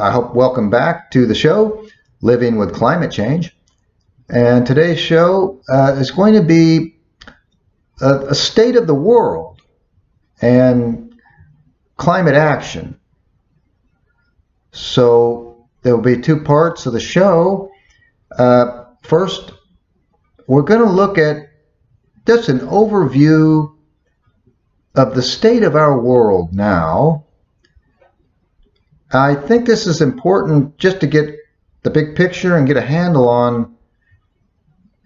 I hope welcome back to the show, Living with Climate Change. And today's show uh, is going to be a, a state of the world and climate action. So there will be two parts of the show. Uh, first, we're going to look at just an overview of the state of our world now. I think this is important just to get the big picture and get a handle on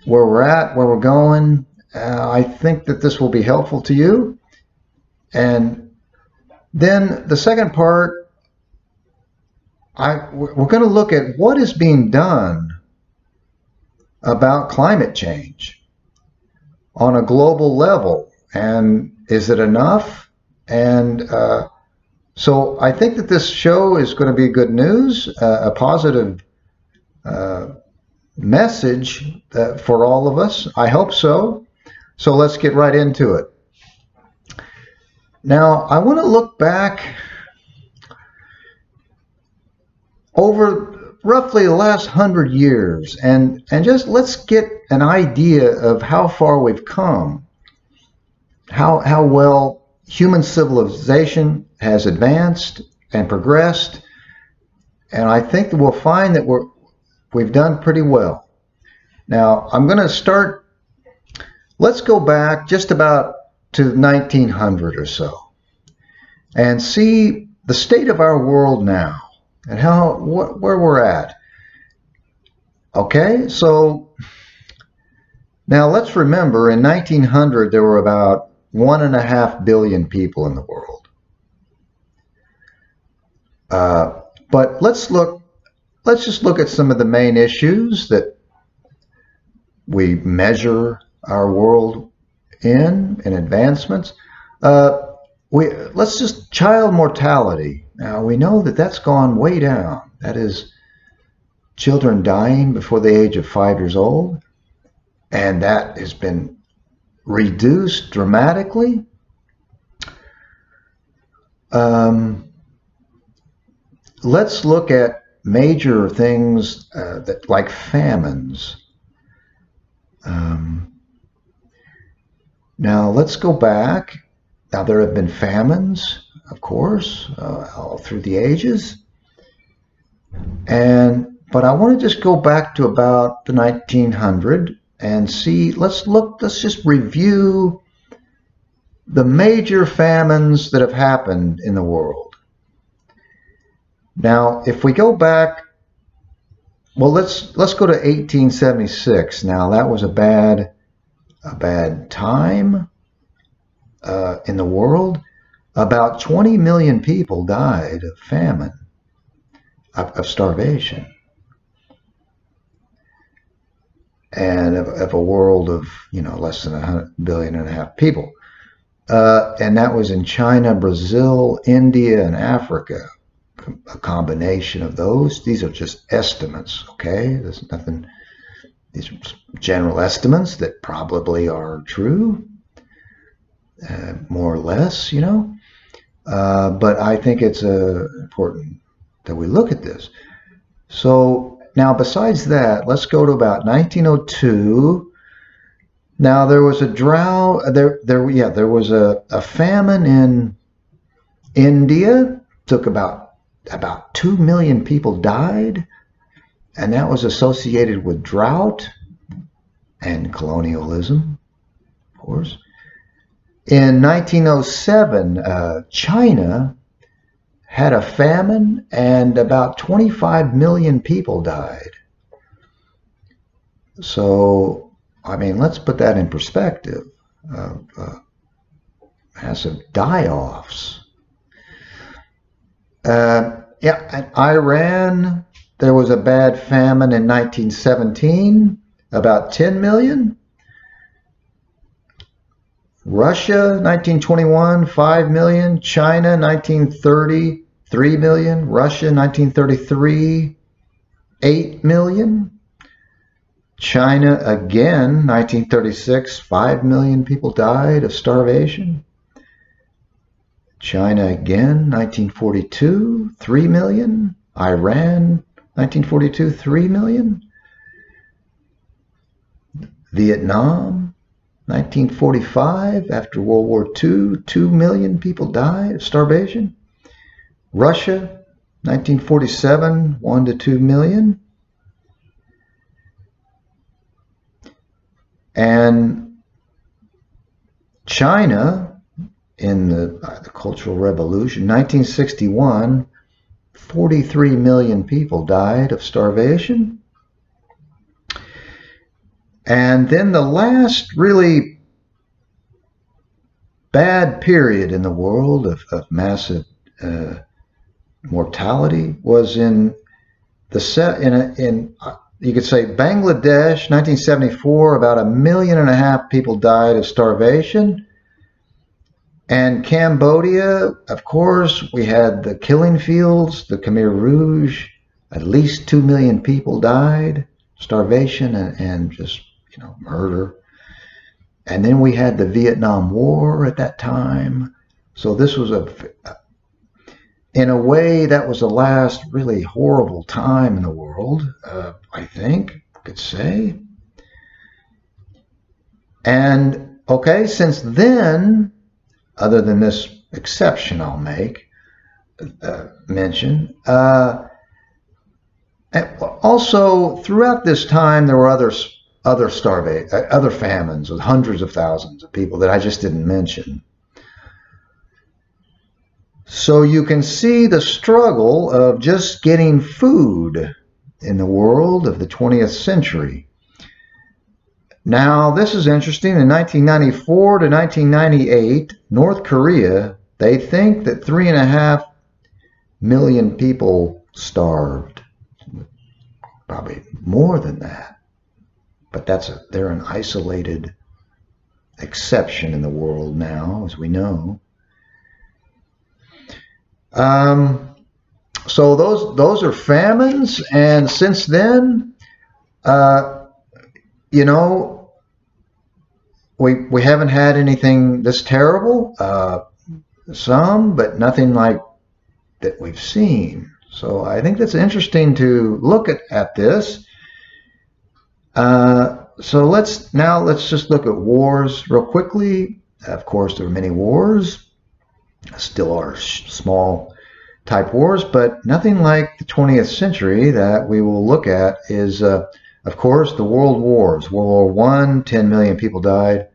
where we're at, where we're going. Uh, I think that this will be helpful to you. And then the second part, I, we're going to look at what is being done about climate change on a global level. And is it enough? And uh, so I think that this show is going to be good news, uh, a positive uh, message uh, for all of us. I hope so. So let's get right into it. Now, I want to look back over roughly the last hundred years and, and just let's get an idea of how far we've come, how, how well human civilization has advanced and progressed. And I think that we'll find that we're, we've done pretty well. Now, I'm going to start, let's go back just about to 1900 or so and see the state of our world now and how wh where we're at. Okay, so now let's remember in 1900 there were about one and a half billion people in the world. Uh, but let's look let's just look at some of the main issues that we measure our world in in advancements. Uh, we let's just child mortality. Now we know that that's gone way down. That is children dying before the age of five years old, and that has been reduced dramatically. Um, let's look at major things uh, that like famines. Um, now let's go back. Now there have been famines, of course, uh, all through the ages. And but I want to just go back to about the 1900 and see. Let's look. Let's just review the major famines that have happened in the world. Now, if we go back, well, let's let's go to 1876. Now, that was a bad a bad time uh, in the world. About 20 million people died of famine, of, of starvation, and of, of, a world of you know less than a billion and a half people. Uh, and that was in China, Brazil, India, and Africa a combination of those. These are just estimates, okay? There's nothing, these are general estimates that probably are true, uh, more or less, you know? Uh, but I think it's uh, important that we look at this. So now, besides that, let's go to about 1902. Now there was a drought. There, there, yeah, there was a, a famine in India. Took about about 2 million people died, and that was associated with drought and colonialism, of course. In 1907, uh, China had a famine and about 25 million people died. So, I mean, let's put that in perspective. Uh, massive die-offs uh, yeah, Iran, there was a bad famine in 1917, about 10 million. Russia, 1921, 5 million. China, 1930, 3 million. Russia, 1933, 8 million. China again, 1936, 5 million people died of starvation. China again, 1942, 3 million. Iran, 1942, 3 million. Vietnam, 1945, after World War II, 2 million people died of starvation. Russia, 1947, 1 to 2 million. And China, in the, uh, the Cultural Revolution, 1961, 43 million people died of starvation. And then the last really bad period in the world of, of massive uh, mortality was in the set in a, in uh, you could say Bangladesh 1974 about a million and a half people died of starvation. And Cambodia of course we had the killing fields the Khmer Rouge at least 2 million people died starvation and, and just you know murder and then we had the Vietnam War at that time so this was a in a way, that was the last really horrible time in the world, uh, I think, could say. And okay, since then, other than this exception I'll make, uh, mention, uh, also throughout this time there were other other starvation, uh, other famines with hundreds of thousands of people that I just didn't mention. So you can see the struggle of just getting food in the world of the 20th century. Now, this is interesting. In 1994 to 1998, North Korea, they think that three and a half million people starved. Probably more than that. But that's a, they're an isolated exception in the world now, as we know. Um, so those those are famines, and since then, uh, you know, we we haven't had anything this terrible. Uh, some, but nothing like that we've seen. So I think that's interesting to look at, at this. Uh, so let's now let's just look at wars real quickly. Of course, there are many wars still are small type wars, but nothing like the 20th century that we will look at is, uh, of course, the world wars. World War One, 10 million people died.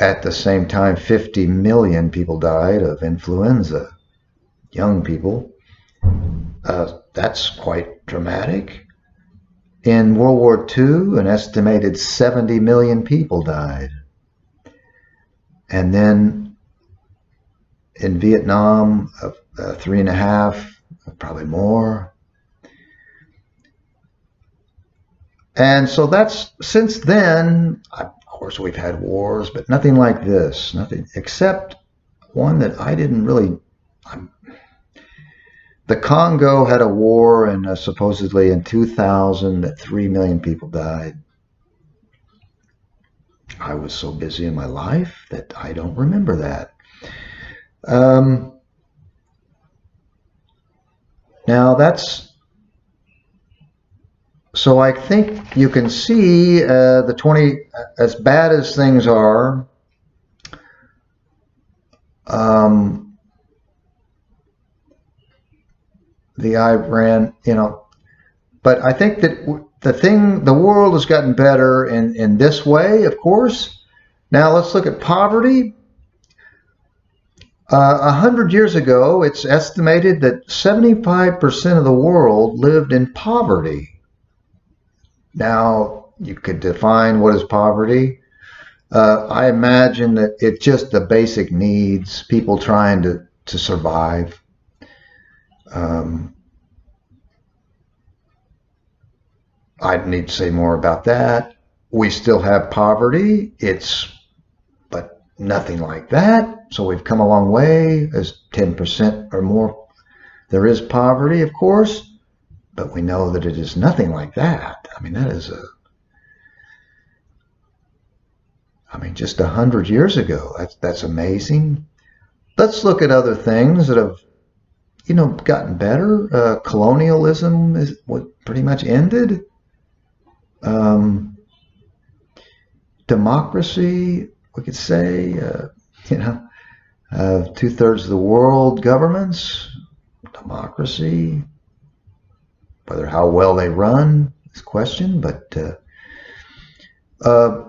At the same time, 50 million people died of influenza, young people. Uh, that's quite dramatic. In World War II, an estimated 70 million people died. And then in Vietnam, uh, uh, three and a half, probably more. And so that's since then, of course, we've had wars, but nothing like this, nothing except one that I didn't really. I'm, the Congo had a war, and uh, supposedly in 2000, that three million people died. I was so busy in my life that I don't remember that. Um, now that's so I think you can see uh, the 20 as bad as things are. Um, the Iran, you know, but I think that the thing, the world has gotten better in in this way, of course. Now let's look at poverty. Uh, a uh, hundred years ago, it's estimated that 75% of the world lived in poverty. Now, you could define what is poverty. Uh, I imagine that it's just the basic needs, people trying to, to survive. Um, I need to say more about that. We still have poverty. It's, but nothing like that. So we've come a long way as 10% or more. There is poverty, of course, but we know that it is nothing like that. I mean, that is a, I mean, just a hundred years ago. That's, that's amazing. Let's look at other things that have you know, gotten better. Uh, colonialism is what pretty much ended. Um, democracy, we could say, uh, you know, uh, two thirds of the world governments, democracy. Whether how well they run is question, but uh, uh,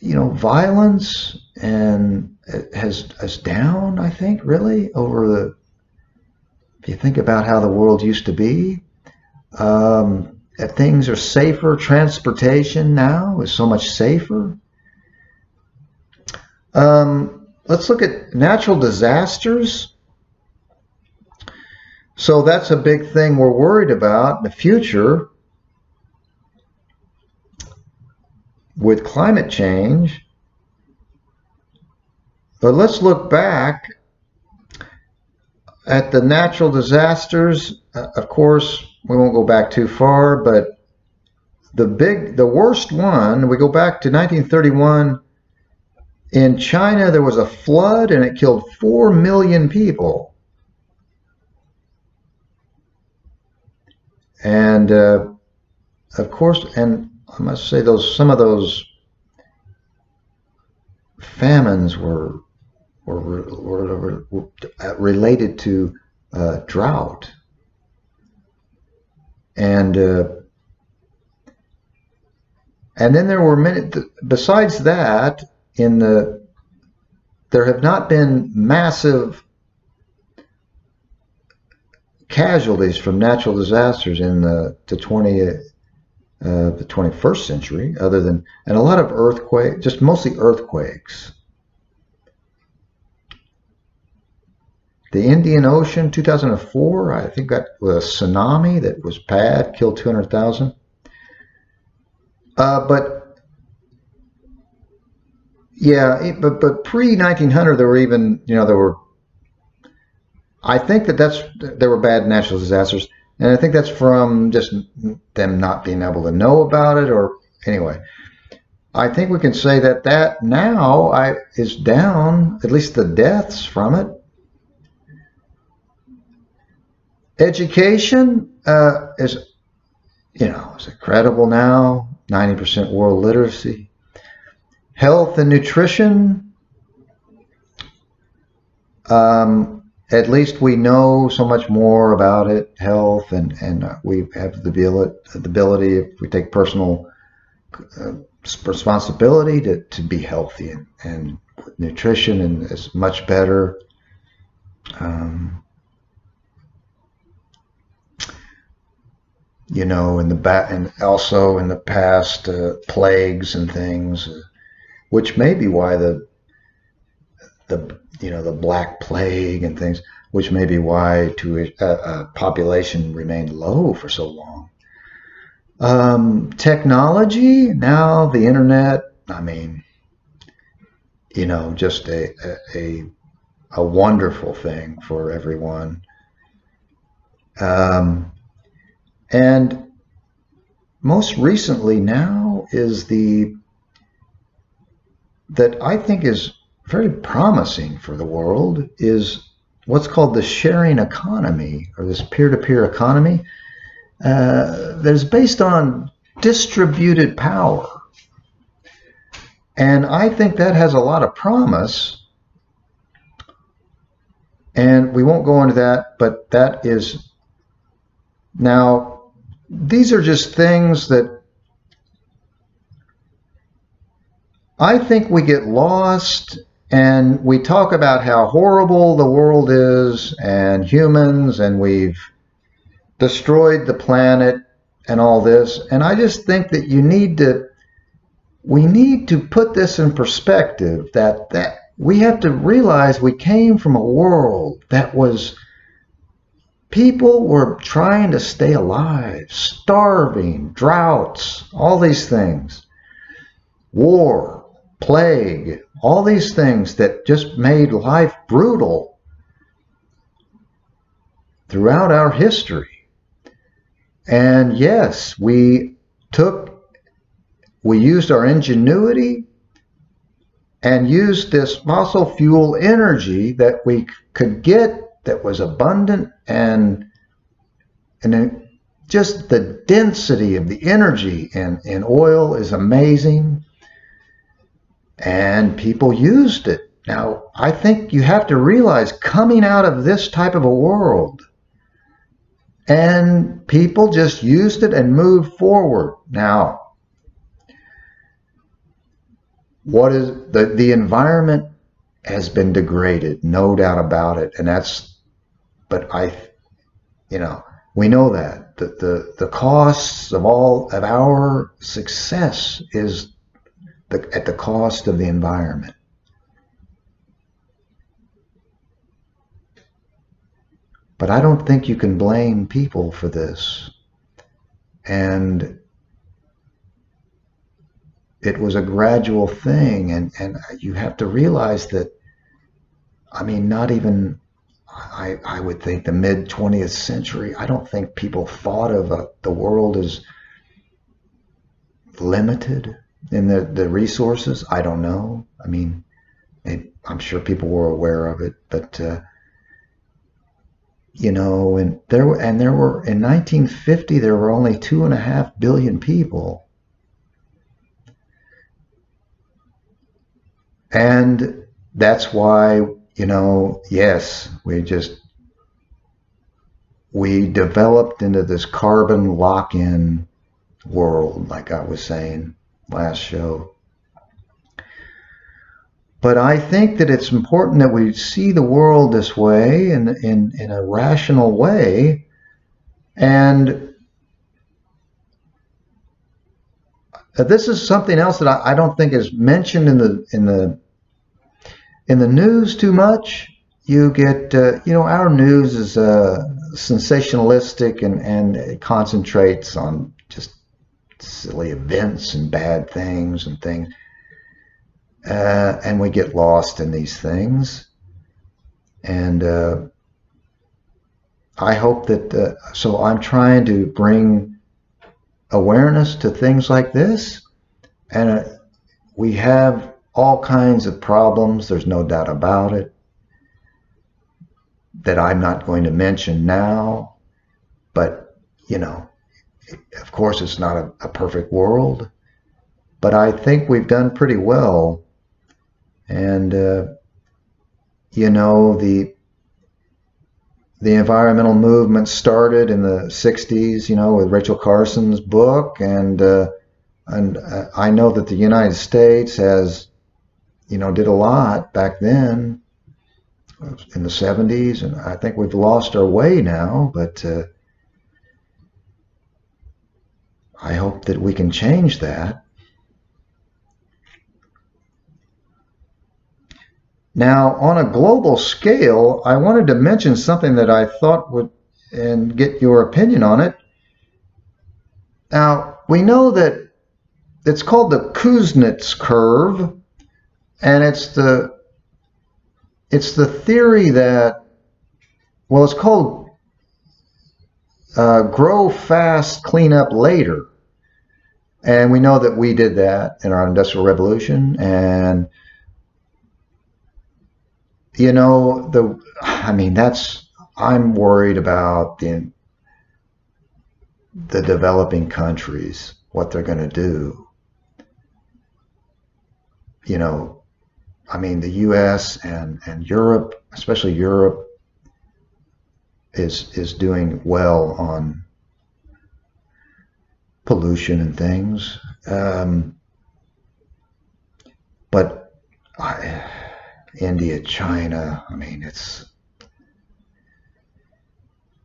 you know, violence and has has down. I think really over the. If you think about how the world used to be, um, things are safer. Transportation now is so much safer. Um, let's look at natural disasters. So that's a big thing we're worried about in the future with climate change. But let's look back at the natural disasters. Uh, of course, we won't go back too far, but the big, the worst one, we go back to 1931. In China, there was a flood and it killed 4 million people. And uh, of course, and I must say those some of those famines were were, were, were related to uh, drought and uh, and then there were many besides that in the there have not been massive casualties from natural disasters in the, the 20th uh, the 21st century, other than, and a lot of earthquakes, just mostly earthquakes. The Indian Ocean, 2004, I think that was a tsunami that was bad, killed 200,000. Uh, but yeah, but but pre 1900, there were even you know there were. I think that that's there were bad natural disasters. And I think that's from just them not being able to know about it or anyway. I think we can say that that now I, is down, at least the deaths from it. Education uh, is, you know, is incredible now, 90% world literacy. Health and nutrition, um, at least we know so much more about it, health, and and we have the ability, the ability if we take personal uh, responsibility to, to be healthy and, and nutrition and is much better. Um, you know, in the back and also in the past uh, plagues and things, uh, which may be why the the you know the Black Plague and things, which may be why to a, a population remained low for so long. Um, technology now, the internet. I mean, you know, just a a, a wonderful thing for everyone. Um, and most recently now is the that I think is very promising for the world is what's called the sharing economy or this peer-to-peer economy uh, that is based on distributed power. And I think that has a lot of promise. And we won't go into that, but that is now, these are just things that I think we get lost and we talk about how horrible the world is and humans, and we've destroyed the planet and all this. And I just think that you need to, we need to put this in perspective that, that we have to realize we came from a world that was, people were trying to stay alive, starving, droughts, all these things, war, plague, all these things that just made life brutal throughout our history. And yes, we took, we used our ingenuity and used this fossil fuel energy that we could get that was abundant and and just the density of the energy in, in oil is amazing. And people used it. Now, I think you have to realize coming out of this type of a world, and people just used it and moved forward. Now, what is the, the environment has been degraded, no doubt about it. And that's, but I, you know, we know that the, the, the costs of all of our success is the, at the cost of the environment. But I don't think you can blame people for this. And it was a gradual thing. And, and you have to realize that, I mean, not even I, I would think the mid 20th century, I don't think people thought of a, the world as limited in the, the resources. I don't know. I mean, it, I'm sure people were aware of it, but uh, you know, and there were, and there were in 1950 there were only two and a half billion people, and that's why you know, yes, we just we developed into this carbon lock-in world, like I was saying last show. But I think that it's important that we see the world this way in, in, in a rational way. And this is something else that I, I don't think is mentioned in the in the in the news too much, you get, uh, you know, our news is uh, sensationalistic and, and it concentrates on just silly events and bad things and things. Uh, and we get lost in these things. And uh, I hope that, uh, so I'm trying to bring awareness to things like this. And uh, we have all kinds of problems, there's no doubt about it, that I'm not going to mention now. But, you know, of course, it's not a, a perfect world, but I think we've done pretty well. And, uh, you know, the the environmental movement started in the 60s, you know, with Rachel Carson's book. And, uh, and uh, I know that the United States has you know, did a lot back then in the 70s, and I think we've lost our way now, but uh, I hope that we can change that. Now, on a global scale, I wanted to mention something that I thought would, and get your opinion on it. Now, we know that it's called the Kuznets curve, and it's the it's the theory that well it's called uh, grow fast clean up later. And we know that we did that in our industrial revolution. And you know the i mean that's i'm worried about the the developing countries what they're going to do. You know I mean, the U.S. and and Europe, especially Europe, is is doing well on pollution and things. Um, but I, India, China, I mean, it's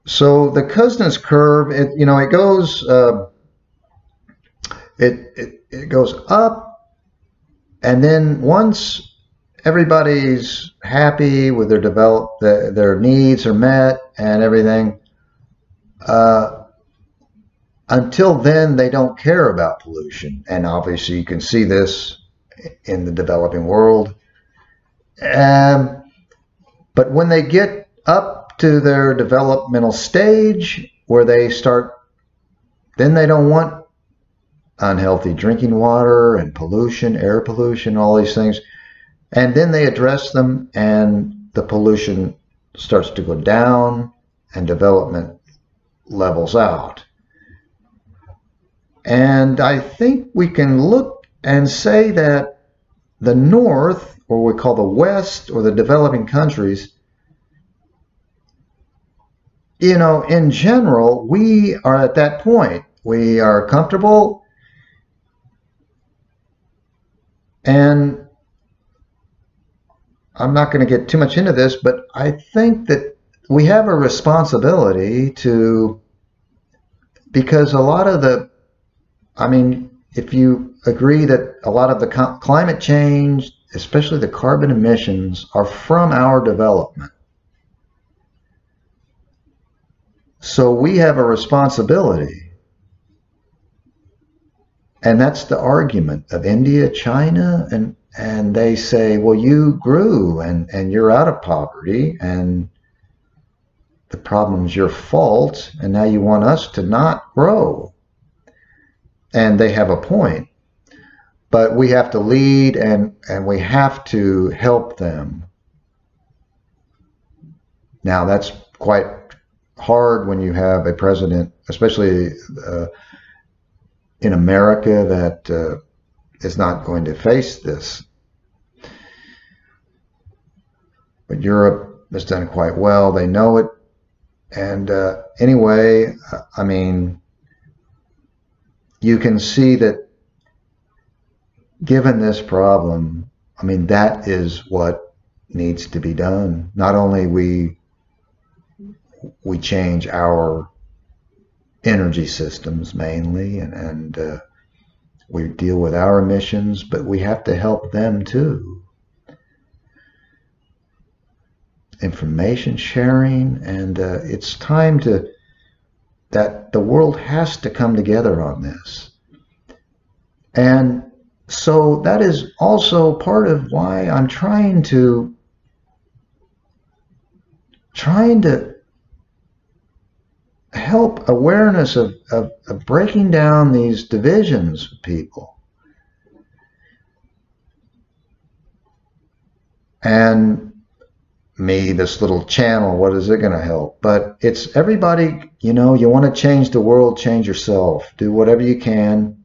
so the Kuznets curve. It you know it goes uh, it, it it goes up, and then once everybody's happy with their develop the, their needs are met and everything. Uh, until then, they don't care about pollution, and obviously you can see this in the developing world. Um, but when they get up to their developmental stage, where they start, then they don't want unhealthy drinking water and pollution, air pollution, all these things and then they address them and the pollution starts to go down and development levels out. And I think we can look and say that the North, or we call the West, or the developing countries, you know, in general, we are at that point. We are comfortable and I'm not going to get too much into this, but I think that we have a responsibility to, because a lot of the, I mean, if you agree that a lot of the climate change, especially the carbon emissions, are from our development. So we have a responsibility. And that's the argument of India, China, and and they say, well, you grew and, and you're out of poverty and the problem's your fault, and now you want us to not grow. And they have a point. But we have to lead and, and we have to help them. Now, that's quite hard when you have a president, especially uh, in America, that uh, is not going to face this. But Europe has done quite well. They know it. And uh, anyway, I mean, you can see that given this problem, I mean, that is what needs to be done. Not only we we change our energy systems mainly and, and uh, we deal with our emissions, but we have to help them too. Information sharing, and uh, it's time to that the world has to come together on this. And so that is also part of why I'm trying to trying to help awareness of, of, of breaking down these divisions of people. And me, this little channel, what is it going to help? But it's everybody, you know, you want to change the world, change yourself. Do whatever you can.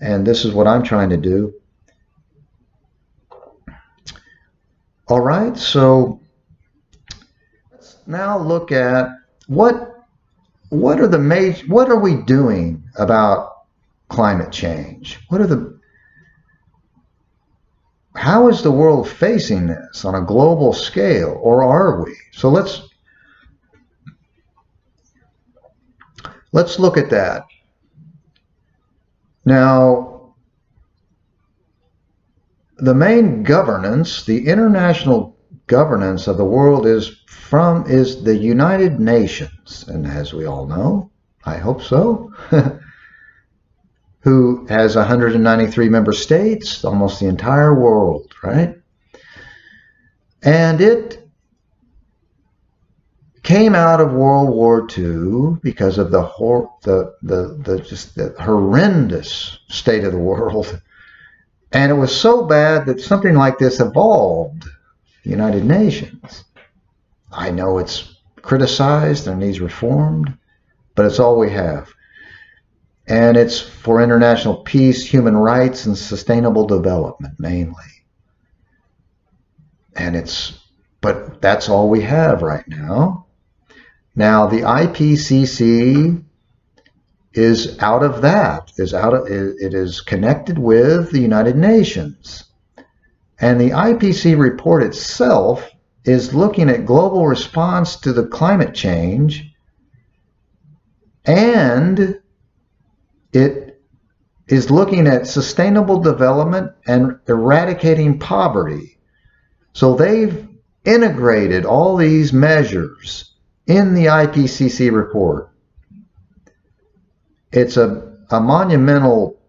And this is what I'm trying to do. All right, so let's now look at what what are the major, what are we doing about climate change? What are the, how is the world facing this on a global scale, or are we? So let's, let's look at that. Now, the main governance, the international governance of the world is from is the United Nations, and as we all know, I hope so, who has 193 member states, almost the entire world, right? And it came out of World War II because of the the, the the just the horrendous state of the world, and it was so bad that something like this evolved the United Nations. I know it's criticized and needs reformed, but it's all we have. And it's for international peace, human rights, and sustainable development mainly. And it's, but that's all we have right now. Now, the IPCC is out of that, is out of, it is connected with the United Nations. And the IPC report itself is looking at global response to the climate change and it is looking at sustainable development and eradicating poverty. So they've integrated all these measures in the IPCC report. It's a, a monumental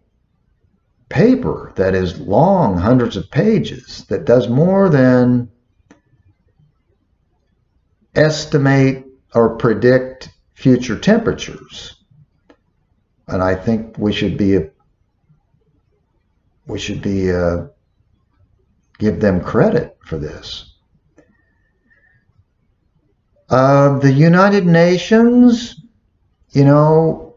paper that is long, hundreds of pages, that does more than estimate or predict future temperatures. And I think we should be we should be uh, give them credit for this. Uh, the United Nations, you know,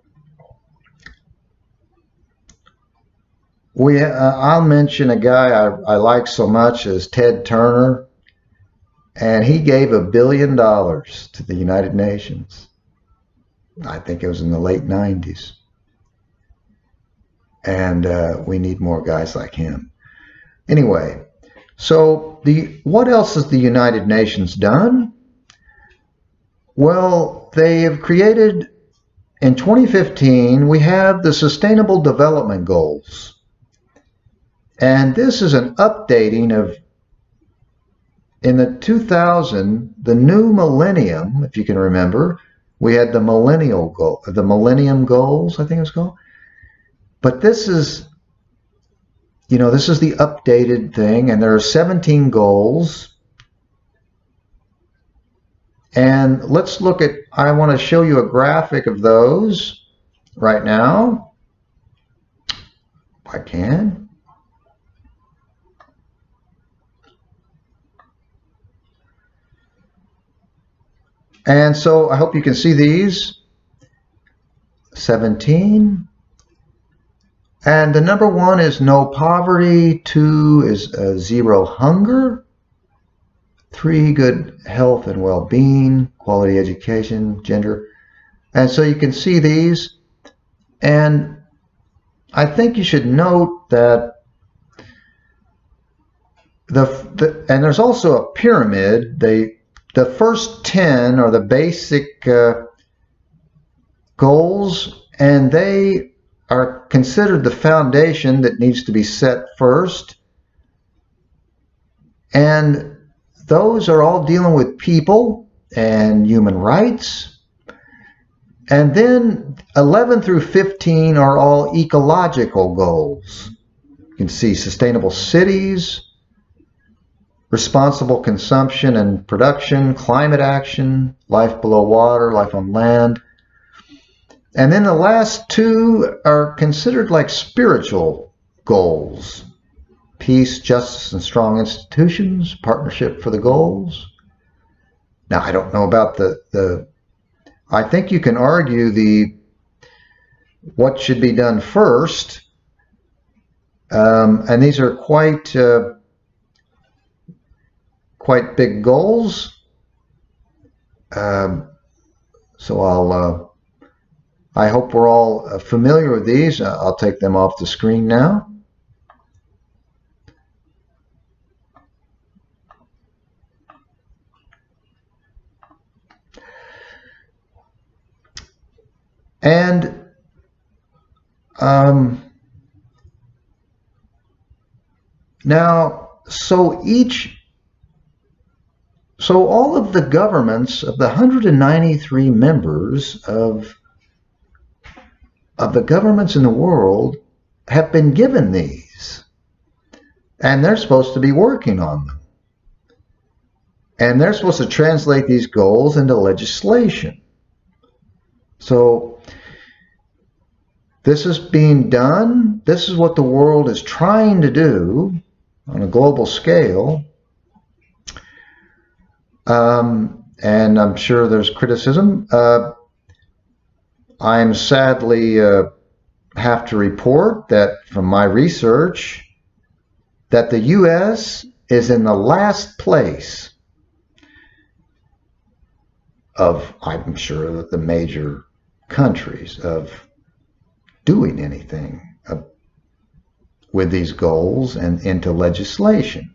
we uh, I'll mention a guy I, I like so much as Ted Turner, and he gave a billion dollars to the United Nations. I think it was in the late 90s. And uh, we need more guys like him. Anyway, so the what else has the United Nations done? Well, they have created in 2015 we have the Sustainable Development Goals. And this is an updating of in the 2000 the new millennium, if you can remember, we had the millennial goal, the millennium goals, I think it's called. But this is you know, this is the updated thing, and there are 17 goals. And let's look at, I want to show you a graphic of those right now. I can. And so I hope you can see these. 17, and the number one is no poverty. Two is uh, zero hunger. Three, good health and well-being, quality education, gender. And so you can see these. And I think you should note that the, the and there's also a pyramid. They the first 10 are the basic uh, goals, and they are considered the foundation that needs to be set first. And those are all dealing with people and human rights. And then 11 through 15 are all ecological goals. You can see sustainable cities, responsible consumption and production, climate action, life below water, life on land, and then the last two are considered like spiritual goals peace, justice, and strong institutions, partnership for the goals. Now, I don't know about the, the I think you can argue the what should be done first. Um, and these are quite uh, quite big goals. Um, so I'll uh, I hope we're all uh, familiar with these. Uh, I'll take them off the screen now. And um, now, so each, so all of the governments of the 193 members of of the governments in the world have been given these. And they're supposed to be working on them. And they're supposed to translate these goals into legislation. So this is being done. This is what the world is trying to do on a global scale. Um, and I'm sure there's criticism. Uh, I'm sadly uh, have to report that from my research that the U.S. is in the last place of, I'm sure, the major countries of doing anything uh, with these goals and into legislation.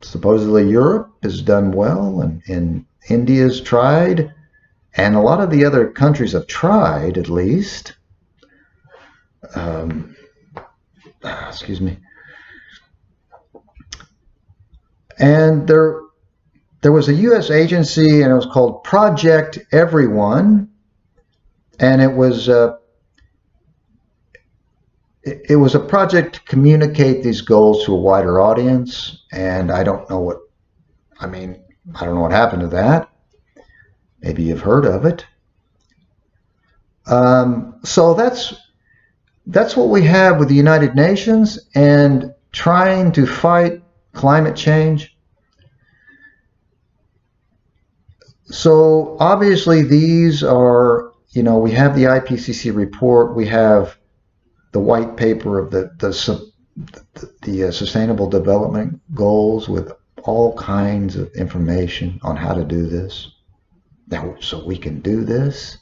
Supposedly Europe has done well and, and India's tried and a lot of the other countries have tried, at least. Um, excuse me. And there, there was a U.S. agency, and it was called Project Everyone, and it was uh, it, was a project to communicate these goals to a wider audience. And I don't know what, I mean, I don't know what happened to that. Maybe you've heard of it. Um, so that's that's what we have with the United Nations and trying to fight climate change. so obviously these are, you know, we have the IPCC report, we have the white paper of the the the, the uh, Sustainable Development Goals with all kinds of information on how to do this. Now, so we can do this.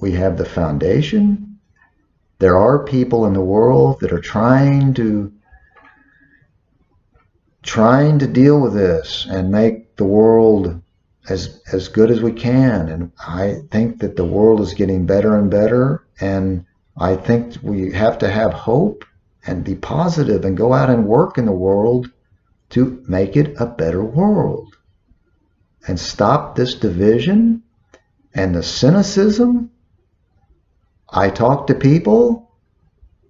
We have the foundation. There are people in the world that are trying to trying to deal with this and make the world as as good as we can. And I think that the world is getting better and better. And I think we have to have hope and be positive and go out and work in the world to make it a better world and stop this division and the cynicism. I talk to people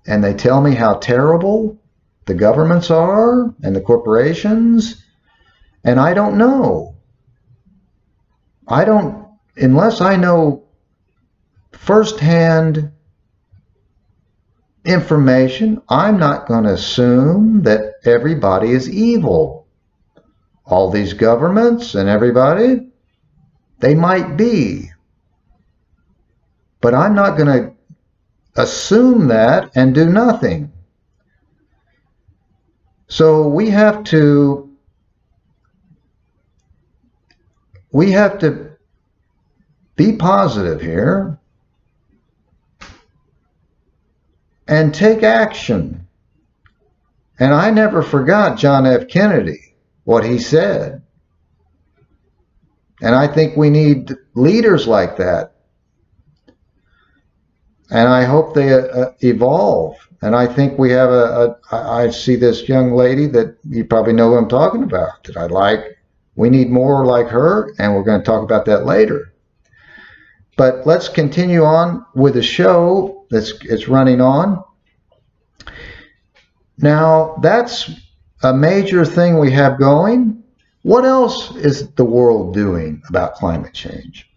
and they tell me how terrible the governments are and the corporations, and I don't know. I don't, unless I know firsthand information, I'm not going to assume that everybody is evil. All these governments and everybody, they might be. But I'm not going to assume that and do nothing. So we have to we have to be positive here and take action. And I never forgot John F. Kennedy, what he said. And I think we need leaders like that. And I hope they uh, evolve. And I think we have a, a. I see this young lady that you probably know who I'm talking about that I like. We need more like her, and we're going to talk about that later. But let's continue on with the show that's it's running on. Now, that's a major thing we have going. What else is the world doing about climate change?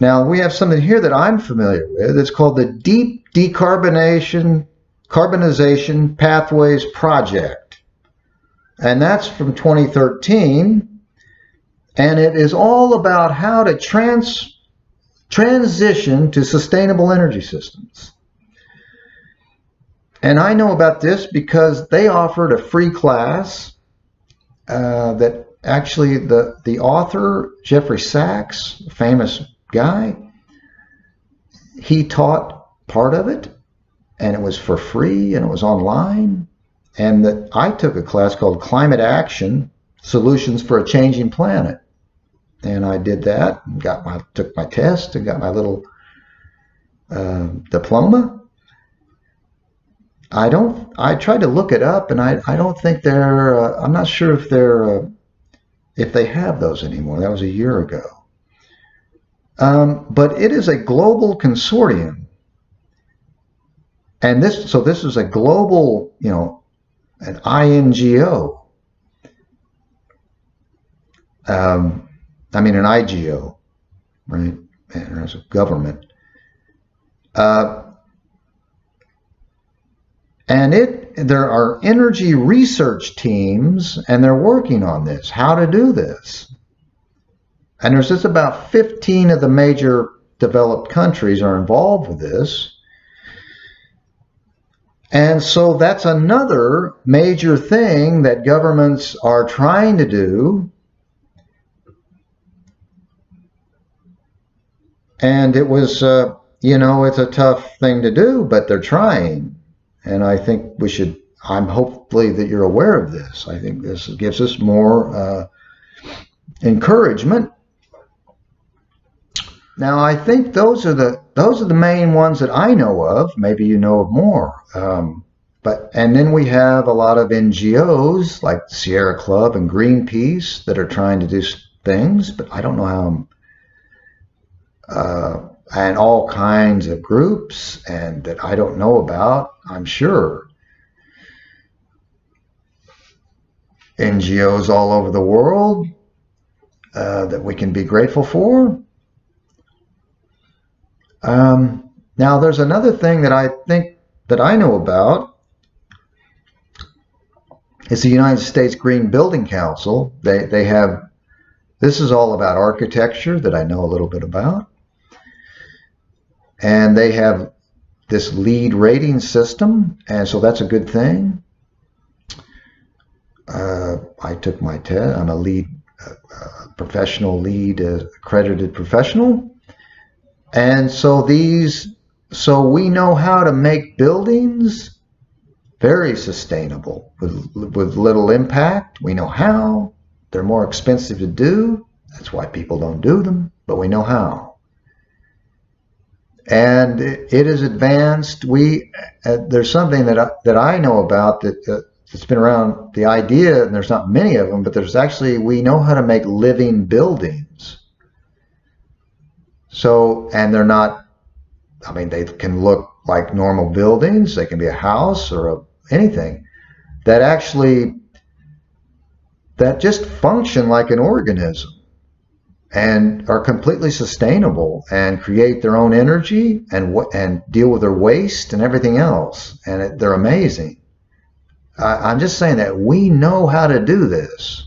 Now, we have something here that I'm familiar with. It's called the Deep Decarbonation Carbonization Pathways Project. And that's from 2013 and it is all about how to trans transition to sustainable energy systems. And I know about this because they offered a free class uh, that actually the, the author, Jeffrey Sachs, famous guy, he taught part of it and it was for free and it was online. And that I took a class called Climate Action Solutions for a Changing Planet and I did that. Got my took my test and got my little uh, diploma. I don't. I tried to look it up, and I I don't think they're. Uh, I'm not sure if they're uh, if they have those anymore. That was a year ago. Um, but it is a global consortium, and this so this is a global, you know, an INGO. Um, I mean, an IGO, right? As a government. Uh, and it there are energy research teams, and they're working on this, how to do this. And there's just about 15 of the major developed countries are involved with this. And so that's another major thing that governments are trying to do And it was, uh, you know, it's a tough thing to do, but they're trying. And I think we should, I'm hopefully that you're aware of this. I think this gives us more uh, encouragement. Now, I think those are the those are the main ones that I know of. Maybe you know of more. Um, but and then we have a lot of NGOs like Sierra Club and Greenpeace that are trying to do things, but I don't know how uh, and all kinds of groups and that I don't know about, I'm sure. NGOs all over the world uh, that we can be grateful for. Um, now, there's another thing that I think that I know about. It's the United States Green Building Council. They, they have this is all about architecture that I know a little bit about. And they have this LEED rating system, and so that's a good thing. Uh, I took my test. I'm a LEED uh, uh, professional, LEED uh, accredited professional, and so these, so we know how to make buildings very sustainable with with little impact. We know how. They're more expensive to do. That's why people don't do them, but we know how and it is advanced. We uh, there's something that I, that I know about that uh, that's been around. The idea, and there's not many of them, but there's actually we know how to make living buildings. So, and they're not. I mean, they can look like normal buildings. They can be a house or a, anything that actually that just function like an organism and are completely sustainable and create their own energy and and deal with their waste and everything else. And it, they're amazing. I, I'm just saying that we know how to do this.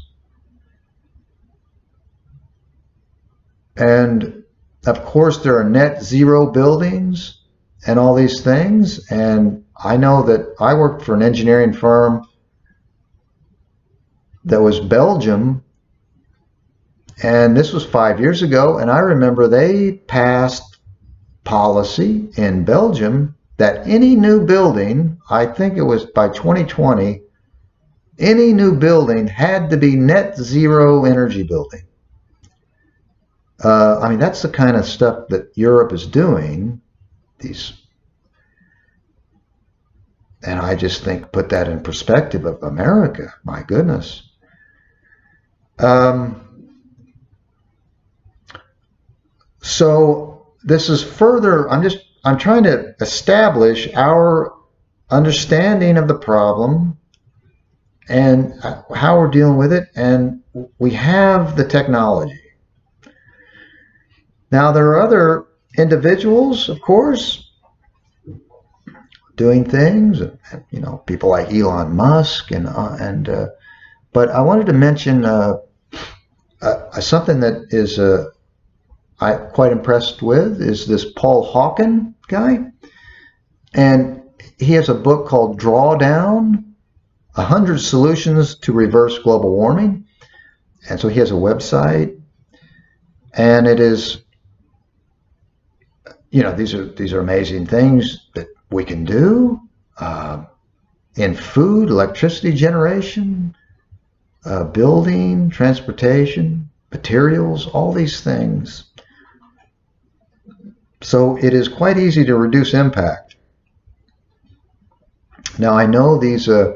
And of course, there are net zero buildings and all these things. And I know that I worked for an engineering firm that was Belgium and this was five years ago. And I remember they passed policy in Belgium that any new building, I think it was by 2020, any new building had to be net zero energy building. Uh, I mean, that's the kind of stuff that Europe is doing. These, and I just think put that in perspective of America. My goodness. Um, so this is further, I'm just, I'm trying to establish our understanding of the problem and how we're dealing with it. And we have the technology. Now, there are other individuals, of course, doing things, you know, people like Elon Musk and, uh, and, uh, but I wanted to mention uh, uh something that is uh, I'm quite impressed with is this Paul Hawken guy. And he has a book called Drawdown 100 Solutions to Reverse Global Warming. And so he has a website. And it is, you know, these are these are amazing things that we can do uh, in food, electricity generation, uh, building, transportation, materials, all these things. So it is quite easy to reduce impact. Now I know these uh,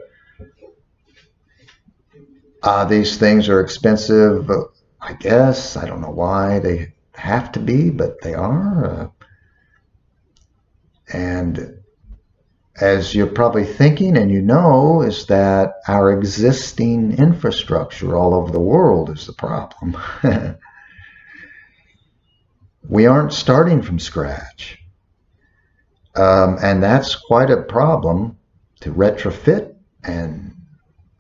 uh, these things are expensive. I guess I don't know why they have to be, but they are. Uh, and as you're probably thinking and you know, is that our existing infrastructure all over the world is the problem. we aren't starting from scratch. Um, and that's quite a problem to retrofit and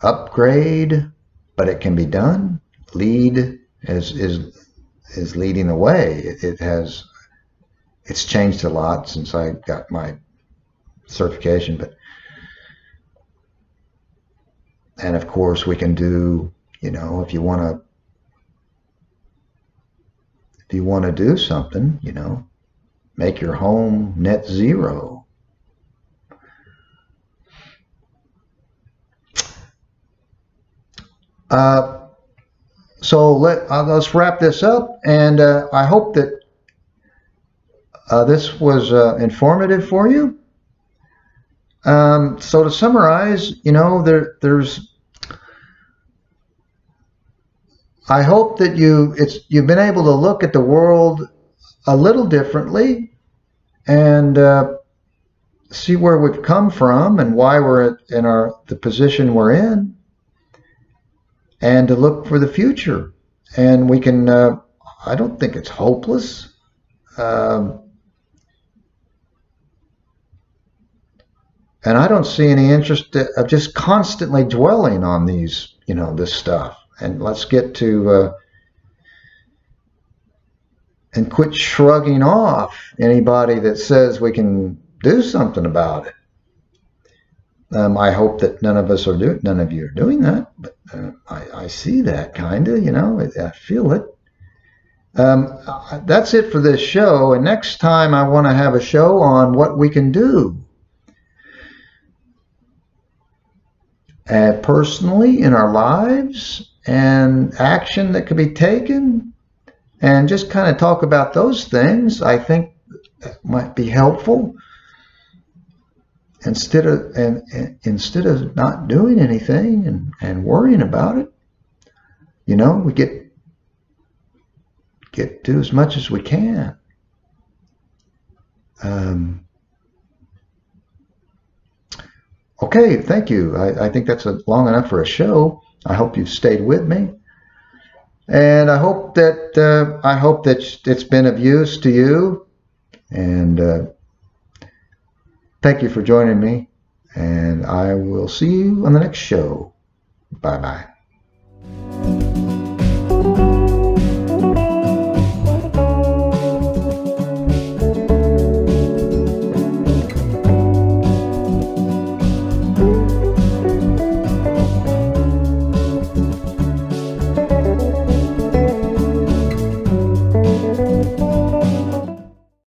upgrade, but it can be done. LEED is is is leading the way. It, it has it's changed a lot since I got my certification, but and of course we can do you know if you want to you want to do something, you know, make your home net zero. Uh, so let uh, let's wrap this up, and uh, I hope that uh, this was uh, informative for you. Um, so to summarize, you know, there there's I hope that you it's you've been able to look at the world a little differently and uh, see where we've come from and why we're in our the position we're in, and to look for the future. And we can. Uh, I don't think it's hopeless. Um, and I don't see any interest of just constantly dwelling on these, you know, this stuff and let's get to uh, and quit shrugging off anybody that says we can do something about it. Um, I hope that none of us are doing, none of you are doing that, but uh, I, I, see that kind of, you know, I, I feel it. Um, that's it for this show. And next time I want to have a show on what we can do. Uh, personally in our lives and action that could be taken and just kind of talk about those things I think might be helpful. Instead of and, and, instead of not doing anything and, and worrying about it you know we get get do as much as we can. Um, okay thank you. I, I think that's a, long enough for a show I hope you've stayed with me and I hope that uh, I hope that it's been of use to you and uh, Thank you for joining me, and I will see you on the next show. Bye bye.